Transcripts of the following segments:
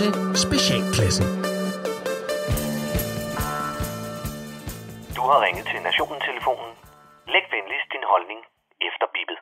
til Specialklassen. Du har ringet til Nationen-telefonen. Læg venligst din holdning efter bippet.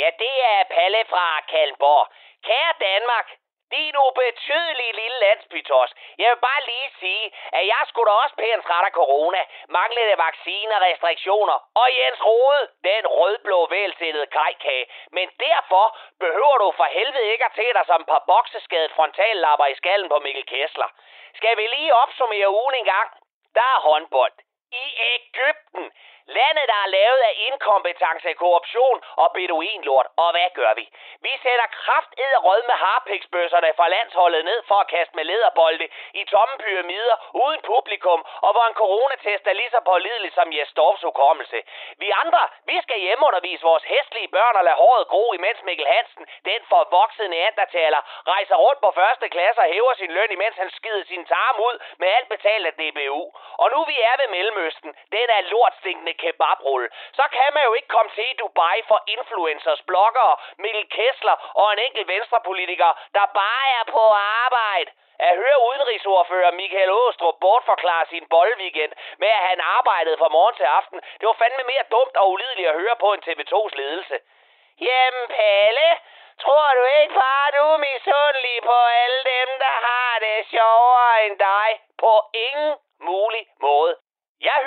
Ja, det er Palle fra Kalmborg. Kære Danmark, din ubetydelige lille landsbytos. Jeg vil bare lige sige, at jeg skulle da også pænt træt af corona, manglende vacciner, restriktioner og Jens Rode, den rødblå vælsættede kajkage. Men derfor behøver du for helvede ikke at tage dig som et par bokseskadet frontallapper i skallen på Mikkel Kessler. Skal vi lige opsummere ugen en gang? Der er håndbold. I Ægypten. Landet, der er lavet af inkompetence, korruption og beduinlort. Og hvad gør vi? Vi sætter kraft rød med harpiksbøsserne fra landsholdet ned for at kaste med lederbolde i tomme pyramider uden publikum, og hvor en coronatest er lige så pålidelig som Jes Dorfs hukommelse. Vi andre, vi skal hjemmeundervise vores hæstlige børn og lade håret gro, imens Mikkel Hansen, den forvoksede neandertaler, rejser rundt på første klasse og hæver sin løn, imens han skider sin tarm ud med alt betalt af DBU. Og nu vi er ved Mellemøsten, den er lortstinkende kebabrulle, så kan man jo ikke komme til Dubai for influencers, bloggere, Mikkel Kessler og en enkelt venstrepolitiker, der bare er på arbejde. At høre udenrigsordfører Michael Åstrup bortforklare sin boldweekend med, at han arbejdede fra morgen til aften, det var fandme mere dumt og ulideligt at høre på en TV2's ledelse. Jamen, Palle, tror du ikke bare, du er misundelig på alle dem, der har det sjovere end dig? På ingen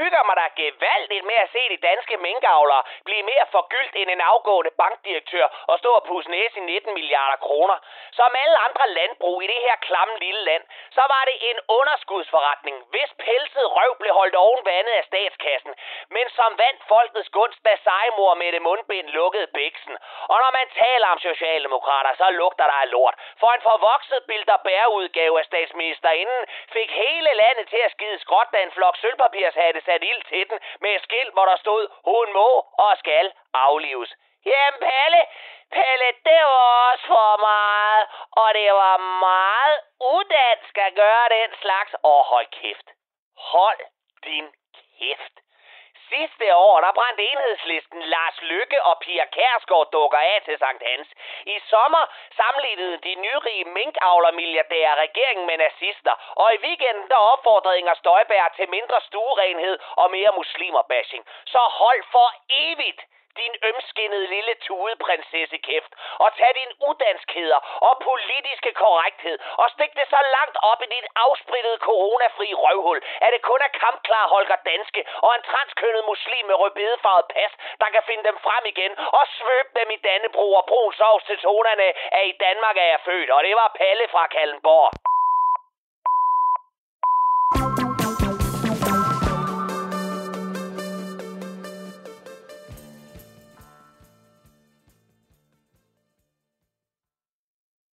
hygger mig da gevaldigt med at se de danske minkavlere blive mere forgyldt end en afgående bankdirektør og stå og pusse næse i 19 milliarder kroner. Som alle andre landbrug i det her klamme lille land, så var det en underskudsforretning, hvis pelset røv blev holdt oven vandet af statskassen, men som vandt folkets gunst, da sejmor med det mundbind lukkede bæksen. Og når man taler om socialdemokrater, så lugter der af lort. For en forvokset bilder bæreudgave af statsministerinden fik hele landet til at skide skråt, da en flok sølvpapirshatte sat ild til den med et skilt, hvor der stod, hun må og skal aflives. Jamen Palle, Palle, det var også for meget, og det var meget udansk at gøre den slags. Og hold kæft. Hold din kæft. Sidste år, der brændte enhedslisten Lars Lykke og Pia Kærsgaard dukker af til Sankt Hans. I sommer sammenlignede de nyrige minkavlermilliardærer regeringen med nazister, og i weekenden der opfordrede Inger Støjberg til mindre stuerenhed og mere muslimerbashing. Så hold for evigt din ømskinnede lille tudeprinsesse kæft, og tag din udanskheder og politiske korrekthed, og stik det så langt op i dit afsprittede coronafri røvhul, at det kun er kampklar Holger Danske og en transkønnet muslim med rødbedefarvet pas, der kan finde dem frem igen og svøbe dem i Dannebro og brun sovs til tonerne af i Danmark er jeg født, og det var Palle fra Kallenborg.